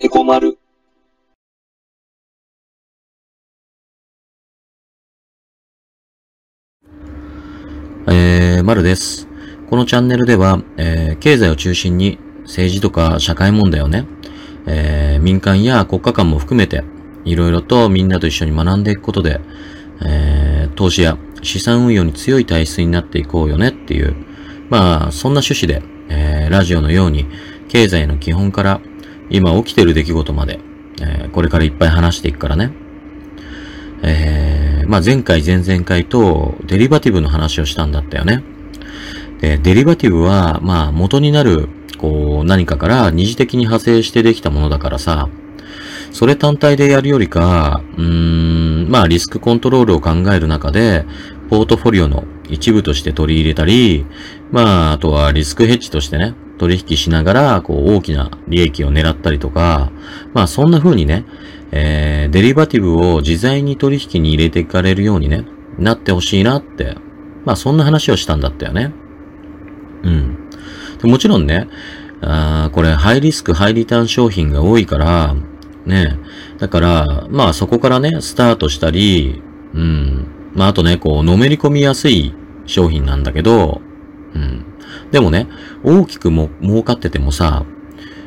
エコマル。えー、まるです。このチャンネルでは、えー経済を中心に政治とか社会問題をね、えー民間や国家間も含めて、いろいろとみんなと一緒に学んでいくことで、えー投資や資産運用に強い体質になっていこうよねっていう、まあ、そんな趣旨で、えーラジオのように、経済の基本から、今起きてる出来事まで、えーこれからいっぱい話していくからね。えーまあ前回前々回とデリバティブの話をしたんだったよね。で、デリバティブは、まあ元になる、こう何かから二次的に派生してできたものだからさ、それ単体でやるよりか、うーん、まあリスクコントロールを考える中で、ポートフォリオの一部として取り入れたり、まああとはリスクヘッジとしてね、取引しながら、こう大きな利益を狙ったりとか、まあそんな風にね、えー、デリバティブを自在に取引に入れていかれるようにね、なってほしいなって、まあそんな話をしたんだったよね。うん。でもちろんね、あーこれハイリスク、ハイリターン商品が多いから、ね、だから、まあそこからね、スタートしたり、うん。まああとね、こう、のめり込みやすい商品なんだけど、うん。でもね、大きくも儲かっててもさ、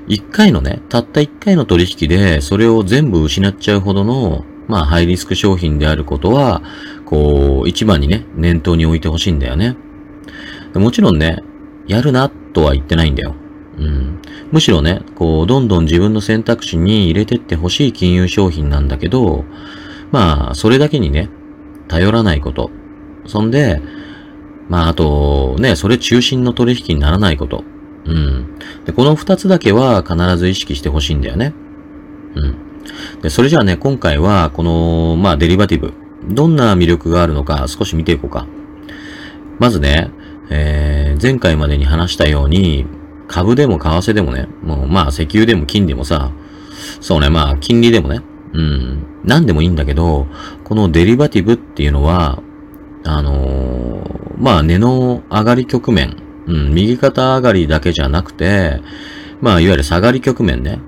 一回のね、たった一回の取引で、それを全部失っちゃうほどの、まあ、ハイリスク商品であることは、こう、一番にね、念頭に置いてほしいんだよね。もちろんね、やるな、とは言ってないんだよ。うん。むしろね、こう、どんどん自分の選択肢に入れてってほしい金融商品なんだけど、まあ、それだけにね、頼らないこと。そんで、まあ、あと、ね、それ中心の取引にならないこと。うん。で、この二つだけは必ず意識してほしいんだよね。うん。で、それじゃあね、今回は、この、まあ、デリバティブ。どんな魅力があるのか少し見ていこうか。まずね、えー、前回までに話したように、株でも為替でもね、もうまあ石油でも金でもさ、そうね、まあ金利でもね、うん、何でもいいんだけど、このデリバティブっていうのは、あのーまあ値の上がり局面、うん、右肩上がりだけじゃなくて、まあいわゆる下がり局面ね。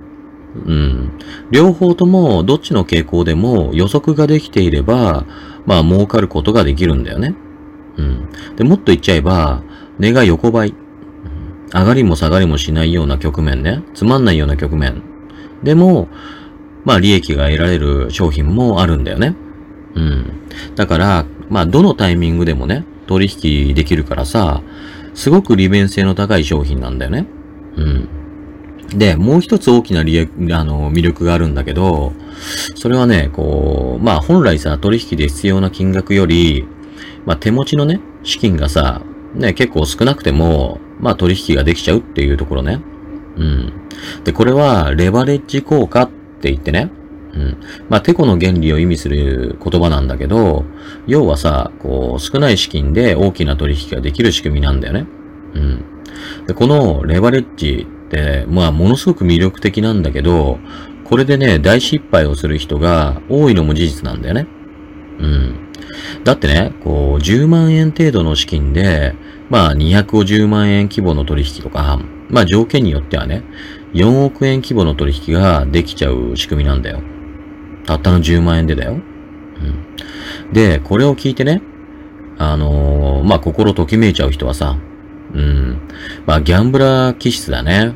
うん。両方ともどっちの傾向でも予測ができていれば、まあ儲かることができるんだよね。うん。で、もっと言っちゃえば、値が横ばい。うん上がりも下がりもしないような局面ね。つまんないような局面。でも、まあ利益が得られる商品もあるんだよね。うん。だから、まあどのタイミングでもね、取引できるからさ、すごく利便性の高い商品なんだよね。うん。で、もう一つ大きな利益、あの、魅力があるんだけど、それはね、こう、まあ本来さ、取引で必要な金額より、まあ手持ちのね、資金がさ、ね、結構少なくても、まあ取引ができちゃうっていうところね。うん。で、これは、レバレッジ効果って言ってね、うん。まあ、テコの原理を意味する言葉なんだけど、要はさ、こう、少ない資金で大きな取引ができる仕組みなんだよね。うん。で、このレバレッジって、まあ、ものすごく魅力的なんだけど、これでね、大失敗をする人が多いのも事実なんだよね。うん。だってね、こう、10万円程度の資金で、まあ、250万円規模の取引とか、まあ、条件によってはね、4億円規模の取引ができちゃう仕組みなんだよ。たったの10万円でだよ。うん。で、これを聞いてね、あのーまあ、心ときめいちゃう人はさ、うん。まあ、ギャンブラー気質だね。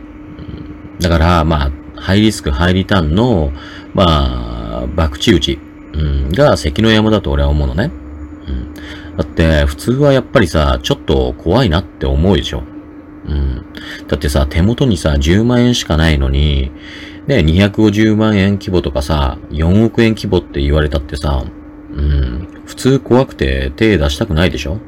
だから、まあ、ハイリスク、ハイリターンの、まあ、博打打ち、うん、が関の山だと俺は思うのね。うん。だって、普通はやっぱりさ、ちょっと怖いなって思うでしょ。うん。だってさ、手元にさ、10万円しかないのに、ね、250万円規模とかさ、4億円規模って言われたってさ、うん、普通怖くて手出したくないでしょ？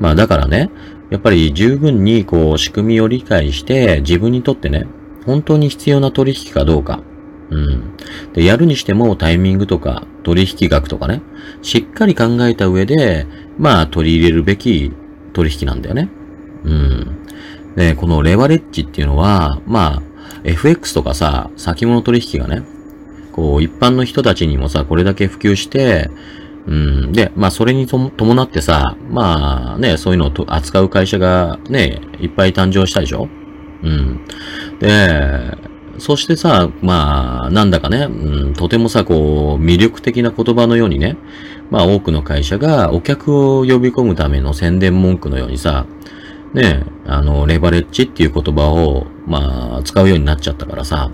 まあだからね、やっぱり十分にこう仕組みを理解して自分にとってね、本当に必要な取引かどうか。うん。で、やるにしてもタイミングとか取引額とかね、しっかり考えた上で、まあ取り入れるべき取引なんだよね。うん。で、このレバレッジっていうのは、まあ、FX とかさ、先物取引がね、こう、一般の人たちにもさ、これだけ普及して、うん。で、まあ、それに伴ってさ、まあ、ね、そういうのを扱う会社がね、いっぱい誕生したでしょ？うん。で、そしてさ、まあ、なんだかね、うん、とてもさ、こう、魅力的な言葉のようにね、まあ多くの会社がお客を呼び込むための宣伝文句のようにさ、ね、あの、レバレッジっていう言葉を、まあ、使うようになっちゃったからさ、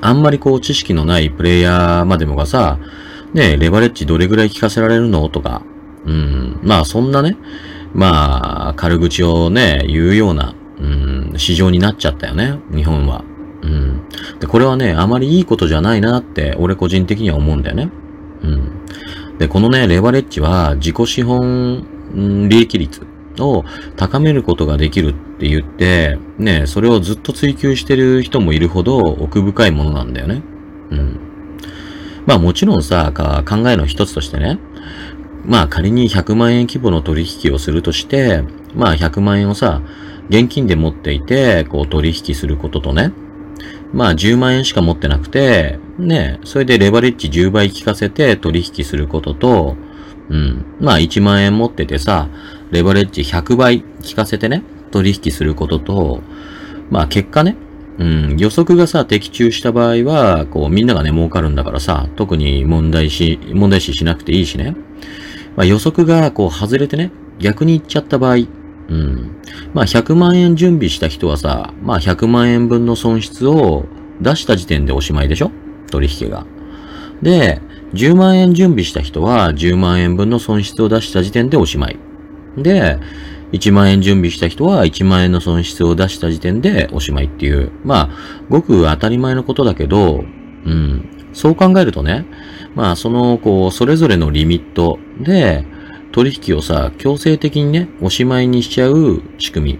あんまりこう、知識のないプレイヤーまでもがさ、ね、レバレッジどれぐらい聞かせられるの？とか、うん、まあそんなね、まあ、軽口をね、言うような、うん、市場になっちゃったよね、日本は。うん。で、これはね、あまりいいことじゃないなって、俺個人的には思うんだよね。うん。で、このね、レバレッジは自己資本、利益率を高めることができるって言って、ね、それをずっと追求してる人もいるほど奥深いものなんだよね。うん。まあもちろんさ、考えの一つとしてね、まあ仮に100万円規模の取引をするとして、まあ100万円をさ、現金で持っていて、こう取引することとね、まあ10万円しか持ってなくて、ね、それでレバレッジ10倍効かせて取引することと、うん、まあ1万円持っててさ、レバレッジ100倍効かせてね、取引することと、まあ結果ね、うん、予測がさ、的中した場合は、こうみんながね、儲かるんだからさ、特に問題し、問題視しなくていいしね。まあ予測がこう外れてね、逆に行っちゃった場合、うん。まあ100万円準備した人はさ、まあ100万円分の損失を出した時点でおしまいでしょ？取引が。で、10万円準備した人は10万円分の損失を出した時点でおしまい。で、1万円準備した人は1万円の損失を出した時点でおしまいっていう。まあ、ごく当たり前のことだけど、うん。そう考えるとね、まあ、その、こう、それぞれのリミットで、取引をさ、強制的にね、おしまいにしちゃう仕組み。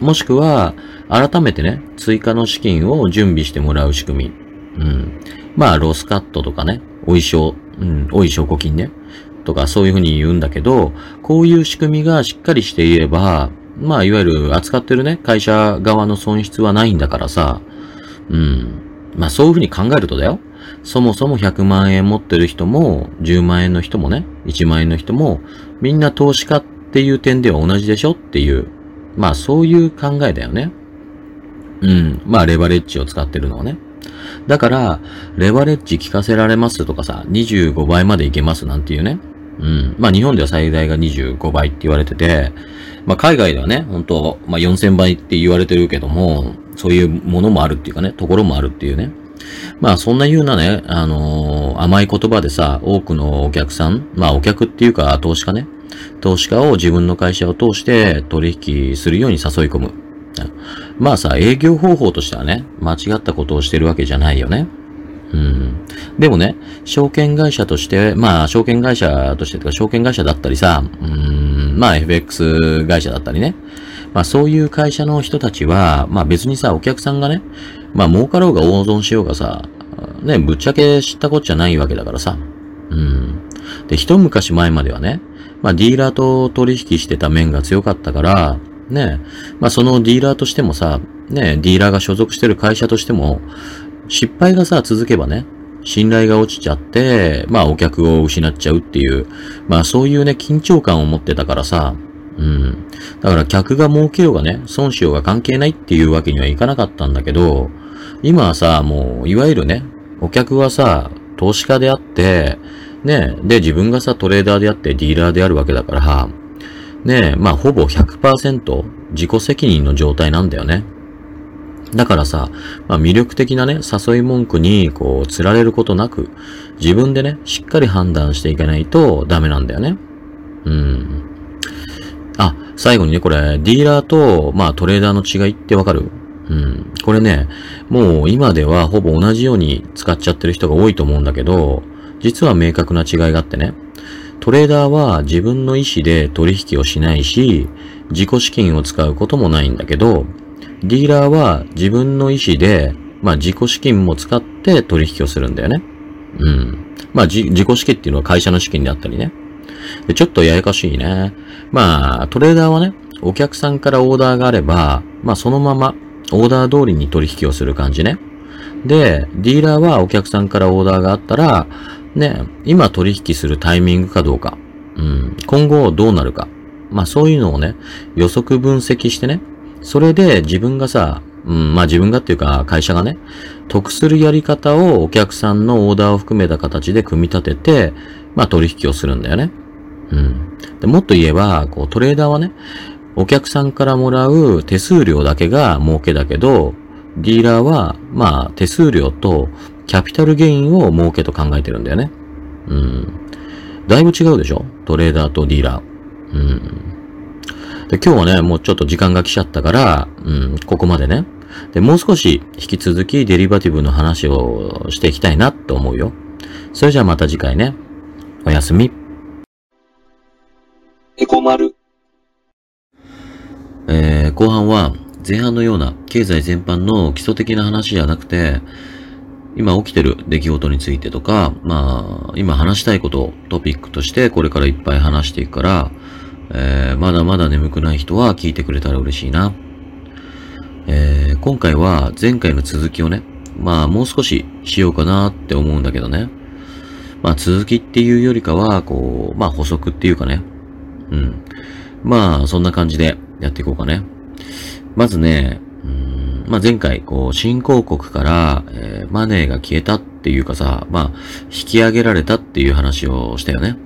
もしくは、改めてね、追加の資金を準備してもらう仕組み。うん。まあ、ロスカットとかね、お衣装、うん、お衣装古金ね。とか、そういうふうに言うんだけど、こういう仕組みがしっかりしていれば、まあ、いわゆる扱ってるね、会社側の損失はないんだからさ、うん。まあ、そういうふうに考えるとだよ。そもそも100万円持ってる人も、10万円の人もね、1万円の人も、みんな投資家っていう点では同じでしょ？っていう、まあそういう考えだよね。うん。まあレバレッジを使ってるのはね。だから、レバレッジ効かせられますとかさ、25倍までいけますなんていうね。うん。まあ日本では最大が25倍って言われてて、まあ海外ではね、本当まあ4000倍って言われてるけども、そういうものもあるっていうかね、ところもあるっていうね。まあそんなようなね、あのー、甘い言葉でさ、多くのお客さん、まあお客っていうか投資家ね、投資家を自分の会社を通して取引するように誘い込む。まあさ、営業方法としてはね、間違ったことをしてるわけじゃないよね。うん。でもね、証券会社として、まあ、証券会社としてとか、証券会社だったりさ、うん、まあ、FX 会社だったりね。まあ、そういう会社の人たちは、まあ別にさ、お客さんがね、まあ儲かろうが大損しようがさ、ね、ぶっちゃけ知ったこっちゃないわけだからさ。うん。で、一昔前まではね、まあディーラーと取引してた面が強かったから、ね、まあそのディーラーとしてもさ、ね、ディーラーが所属してる会社としても、失敗がさ、続けばね、信頼が落ちちゃって、まあお客を失っちゃうっていう、まあそういうね、緊張感を持ってたからさ、うん。だから客が儲けようがね、損しようが関係ないっていうわけにはいかなかったんだけど、今はさ、もう、いわゆるね、お客はさ、投資家であって、ね、で、自分がさ、トレーダーであってディーラーであるわけだから、ね、まあ、ほぼ100%自己責任の状態なんだよね。だからさ、まあ、魅力的なね、誘い文句に、こう、釣られることなく、自分でね、しっかり判断していかないとダメなんだよね。うん。あ、最後にね、これ、ディーラーと、まあ、トレーダーの違いってわかる？うん。これね、もう今ではほぼ同じように使っちゃってる人が多いと思うんだけど、実は明確な違いがあってね。トレーダーは自分の意思で取引をしないし、自己資金を使うこともないんだけど、ディーラーは自分の意思で、まあ自己資金も使って取引をするんだよね。うん。まあ自己資金っていうのは会社の資金であったりね。でちょっとややこしいね。まあ、トレーダーはね、お客さんからオーダーがあれば、まあそのままオーダー通りに取引をする感じね。で、ディーラーはお客さんからオーダーがあったら、ね、今取引するタイミングかどうか、うん、今後どうなるか。まあそういうのをね、予測分析してね、それで自分がさ、うん、まあ自分がっていうか会社がね、得するやり方をお客さんのオーダーを含めた形で組み立てて、まあ取引をするんだよね。うん。でもっと言えば、こうトレーダーはね、お客さんからもらう手数料だけが儲けだけど、ディーラーは、まあ手数料とキャピタルゲインを儲けと考えてるんだよね。うん。だいぶ違うでしょ？トレーダーとディーラー。うん。で、今日はね、もうちょっと時間が来ちゃったから、うん、ここまでね。で、もう少し引き続きデリバティブの話をしていきたいなと思うよ。それじゃあまた次回ね。おやすみ。エコ丸。えー、後半は前半のような経済全般の基礎的な話じゃなくて、今起きてる出来事についてとか、まあ、今話したいことをトピックとしてこれからいっぱい話していくから、えー、まだまだ眠くない人は聞いてくれたら嬉しいな。えー、今回は前回の続きをね、まあもう少ししようかなって思うんだけどね。まあ続きっていうよりかは、こう、まあ補足っていうかね。うん。まあそんな感じでやっていこうかね。まずね、うんまあ前回、こう、新興国から、えー、マネーが消えたっていうかさ、まあ、引き上げられたっていう話をしたよね。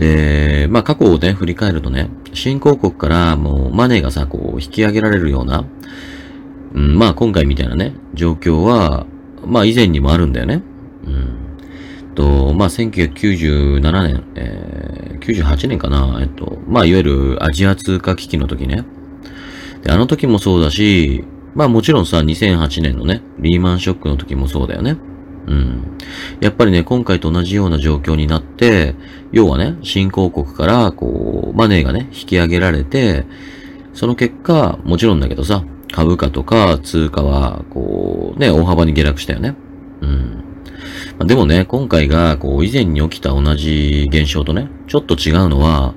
で、まあ過去をね、振り返るとね、新興国からもうマネーがさ、こう引き上げられるような、うん、まあ今回みたいなね、状況は、まあ以前にもあるんだよね。うん。と、まあ1997年、えー、98年かな、えっと、まあいわゆるアジア通貨危機の時ね。で、あの時もそうだし、まあもちろんさ、2008年のね、リーマンショックの時もそうだよね。うん。やっぱりね、今回と同じような状況になって、要はね、新興国から、こう、マネーがね、引き上げられて、その結果、もちろんだけどさ、株価とか通貨は、こう、ね、大幅に下落したよね。うん。まあ、でもね、今回が、こう、以前に起きた同じ現象とね、ちょっと違うのは、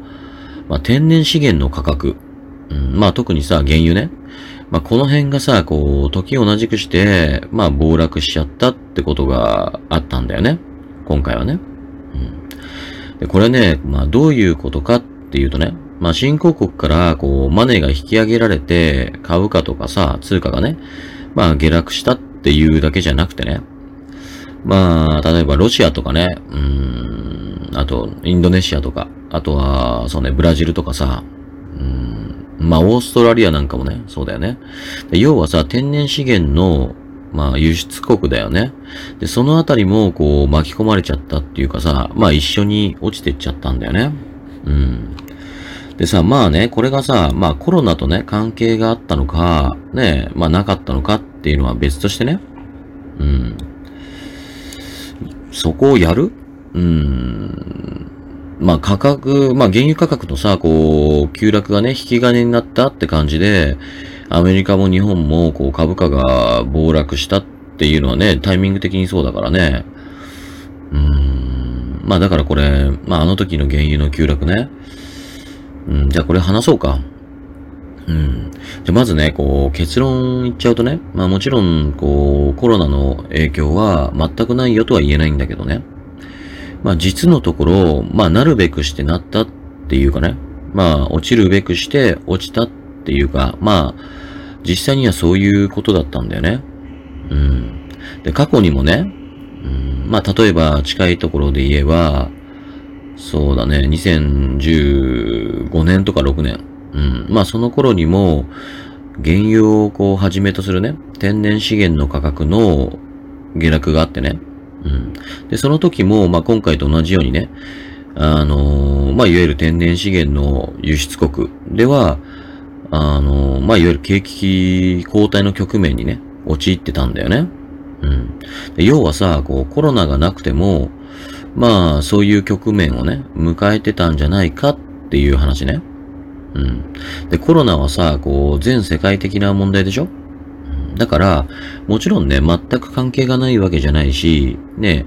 まあ、天然資源の価格。うん、まあ、特にさ、原油ね。まあ、この辺がさ、こう、時を同じくして、まあ、暴落しちゃったってことがあったんだよね。今回はね。うん。で、これね、まあ、どういうことかっていうとね、まあ、新興国から、こう、マネーが引き上げられて、株価とかさ、通貨がね、まあ、下落したっていうだけじゃなくてね、まあ、例えばロシアとかね、うん、あと、インドネシアとか、あとは、そうね、ブラジルとかさ、まあ、オーストラリアなんかもね、そうだよね。要はさ、天然資源の、まあ、輸出国だよね。で、そのあたりも、こう、巻き込まれちゃったっていうかさ、まあ、一緒に落ちてっちゃったんだよね。うん。でさ、まあね、これがさ、まあコロナとね、関係があったのか、ね、まあなかったのかっていうのは別としてね。うん。そこをやる？うん。まあ価格、まあ原油価格のさ、こう、急落がね、引き金になったって感じで、アメリカも日本もこう株価が暴落したっていうのはね、タイミング的にそうだからね。うーん。まあだからこれ、まああの時の原油の急落ね。うん、じゃあこれ話そうか。うん。じゃあまずね、こう、結論言っちゃうとね、まあもちろん、こう、コロナの影響は全くないよとは言えないんだけどね。まあ実のところ、まあなるべくしてなったっていうかね、まあ落ちるべくして落ちたっていうか、まあ実際にはそういうことだったんだよね。うん。で、過去にもね、うん、まあ例えば近いところで言えば、そうだね、2015年とか6年。うん。まあその頃にも、原油をこうはじめとするね、天然資源の価格の下落があってね。うん。で、その時も、まあ、今回と同じようにね、あのー、まあ、いわゆる天然資源の輸出国では、あのー、まあ、いわゆる景気後退の局面にね、陥ってたんだよね。うん。で要はさ、こう、コロナがなくても、まあ、そういう局面をね、迎えてたんじゃないかっていう話ね。うん。で、コロナはさ、こう、全世界的な問題でしょ？だから、もちろんね、全く関係がないわけじゃないし、ね、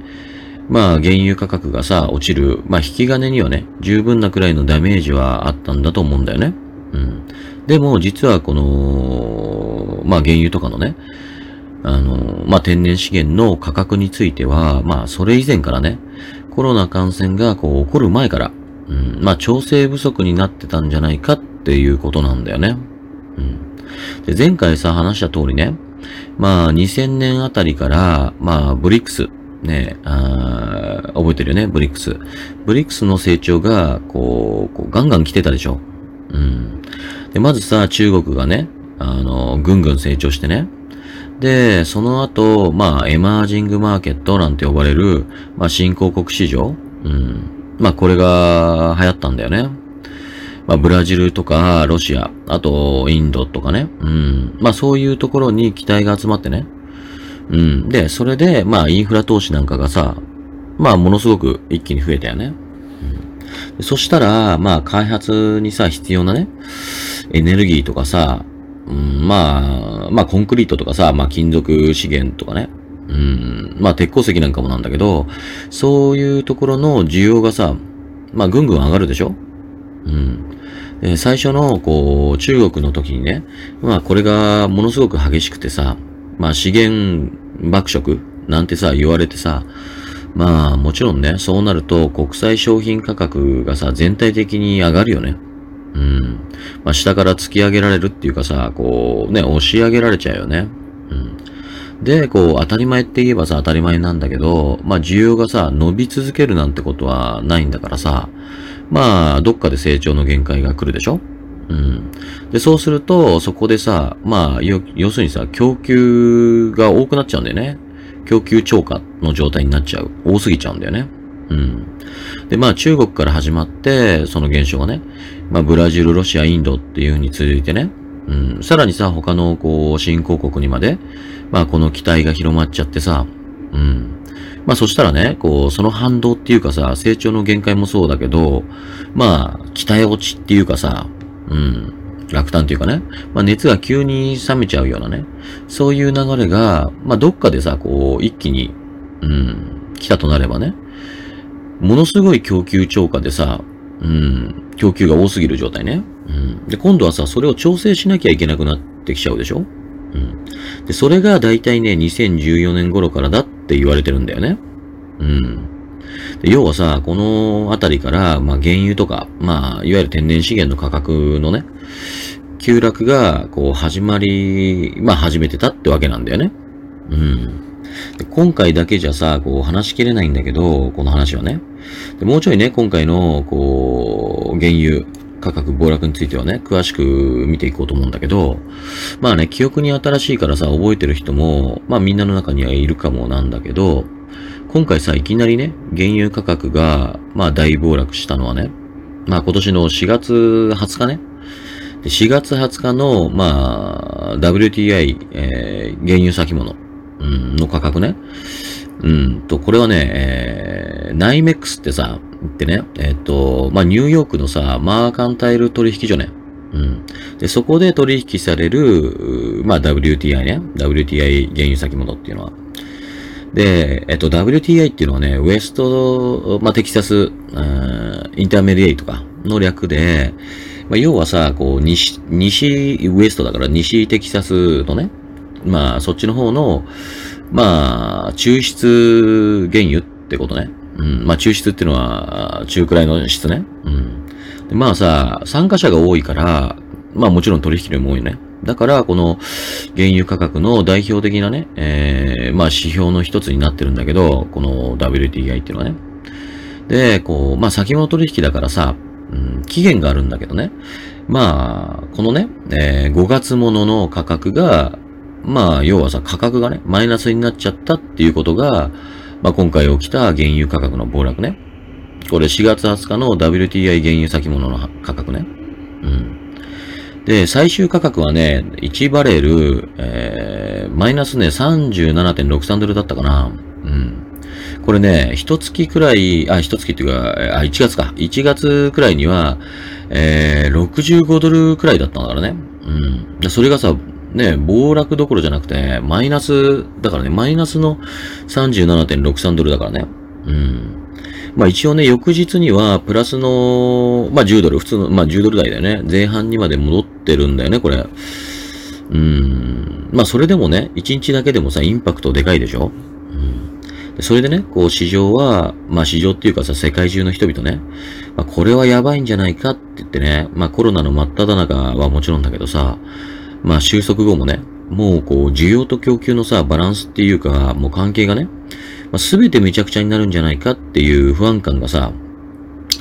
まあ原油価格がさ、落ちる、まあ引き金にはね、十分なくらいのダメージはあったんだと思うんだよね。うん。でも、実はこの、まあ原油とかのね、あの、まあ天然資源の価格については、まあそれ以前からね、コロナ感染がこう起こる前から、うん、まあ調整不足になってたんじゃないかっていうことなんだよね。うん。で、前回さ、話した通りね、まあ、2000年あたりから、まあ、ブリックス、ね、あ覚えてるよね、ブリックス。ブリックスの成長が、こう、こうガンガン来てたでしょ。うん。で、まずさ、中国がね、あの、ぐんぐん成長してね。で、その後、まあ、エマージングマーケットなんて呼ばれる、まあ、新興国市場。うん。まあ、これが流行ったんだよね。まあ、ブラジルとか、ロシア、あと、インドとかね。うん。まあ、そういうところに期待が集まってね。うん。で、それで、まあ、インフラ投資なんかがさ、まあ、ものすごく一気に増えたよね。うん、そしたら、まあ、開発にさ、必要なね、エネルギーとかさ、うん、まあ、まあ、コンクリートとかさ、まあ、金属資源とかね。うん、まあ、鉄鉱石なんかもなんだけど、そういうところの需要がさ、まあ、ぐんぐん上がるでしょうん。最初の、こう、中国の時にね、まあ、これがものすごく激しくてさ、まあ、資源爆食なんてさ、言われてさ、まあ、もちろんね、そうなると国際商品価格がさ、全体的に上がるよね。うん。まあ、下から突き上げられるっていうかさ、こう、ね、押し上げられちゃうよね。うん。で、こう、当たり前って言えばさ、当たり前なんだけど、まあ、需要がさ、伸び続けるなんてことはないんだからさ、まあ、どっかで成長の限界が来るでしょ？うん。で、そうすると、そこでさ、まあ、要するにさ、供給が多くなっちゃうんだよね。供給超過の状態になっちゃう。多すぎちゃうんだよね。うん。で、まあ中国から始まって、その現象がね、まあブラジル、ロシア、インドっていう風に続いてね、うん、さらにさ、他のこう、新興国にまで、まあこの期待が広まっちゃってさ、うん。まあそしたらね、こう、その反動っていうかさ、成長の限界もそうだけど、まあ、期待落ちっていうかさ、うん、落胆っていうかね、まあ熱が急に冷めちゃうようなね、そういう流れが、まあどっかでさ、こう、一気に、うん、来たとなればね、ものすごい供給超過でさ、うん、供給が多すぎる状態ね。うん。で、今度はさ、それを調整しなきゃいけなくなってきちゃうでしょ？うん。で、それが大体ね、2014年頃からだっって言われてるんだよね。うん。で要はさ、このあたりから、まあ原油とか、まあ、いわゆる天然資源の価格のね、急落が、こう、始まり、まあ始めてたってわけなんだよね。うん。で今回だけじゃさ、こう話しきれないんだけど、この話はね。でもうちょいね、今回の、こう、原油価格暴落についてはね、詳しく見ていこうと思うんだけど、まあね、記憶に新しいからさ、覚えてる人も、まあみんなの中にはいるかもなんだけど、今回さ、いきなりね、原油価格が、まあ大暴落したのはね、まあ今年の4月20日ね、4月20日の、まあ、WTI、えー、原油先物、うん、の価格ね。うんと、これはね、えー、ナイメックスってさ、ってね、えっ、と、まあ、ニューヨークのさ、マーカンタイル取引所ね。うん。で、そこで取引される、まあ、WTI ね。WTI 原油先物っていうのは。で、えっと、WTI っていうのはね、ウエスト、まあ、テキサス、うんインターメディエイとかの略で、まあ、要はさ、こう、西、西ウエストだから西テキサスのね、まあ、そっちの方の、まあ、抽出原油ってことね。うん。まあ、抽出っていうのは、中くらいの質ね。うん。でまあさ、参加者が多いから、まあもちろん取引量も多いよね。だから、この原油価格の代表的なね、えー、まあ指標の一つになってるんだけど、この WTI っていうのはね。で、こう、まあ先物取引だからさ、うん、期限があるんだけどね。まあ、このね、えー、5月ものの価格が、まあ、要はさ、価格がね、マイナスになっちゃったっていうことが、まあ今回起きた原油価格の暴落ね。これ4月20日の WTI 原油先物の価格ね。うん。で、最終価格はね、1バレル、えー、マイナスね、37.63ドルだったかな。うん。これね、一月くらい、あ、一月っていうか、あ、1月か。1月くらいには、えー、65ドルくらいだったんだからね。うん。それがさ、ね、暴落どころじゃなくて、マイナス、だからね、マイナスの37.63ドルだからね。うん。まあ一応ね、翌日には、プラスの、まあ10ドル、普通の、まあ10ドル台だよね。前半にまで戻ってるんだよね、これ。うん。まあそれでもね、1日だけでもさ、インパクトでかいでしょ？うんそれでね、こう市場は、まあ市場っていうかさ、世界中の人々ね、まあこれはやばいんじゃないかって言ってね、まあコロナの真っ只中はもちろんだけどさ、まあ収束後もね、もうこう、需要と供給のさ、バランスっていうか、もう関係がね、まあ、全てめちゃくちゃになるんじゃないかっていう不安感がさ、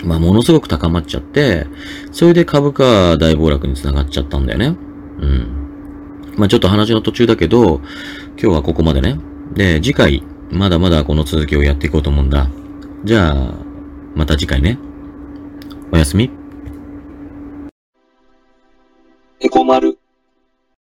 まあ、ものすごく高まっちゃって、それで株価大暴落につながっちゃったんだよね。うん。まあ、ちょっと話の途中だけど、今日はここまでね。で、次回、まだまだこの続きをやっていこうと思うんだ。じゃあ、また次回ね。おやすみ。エコマル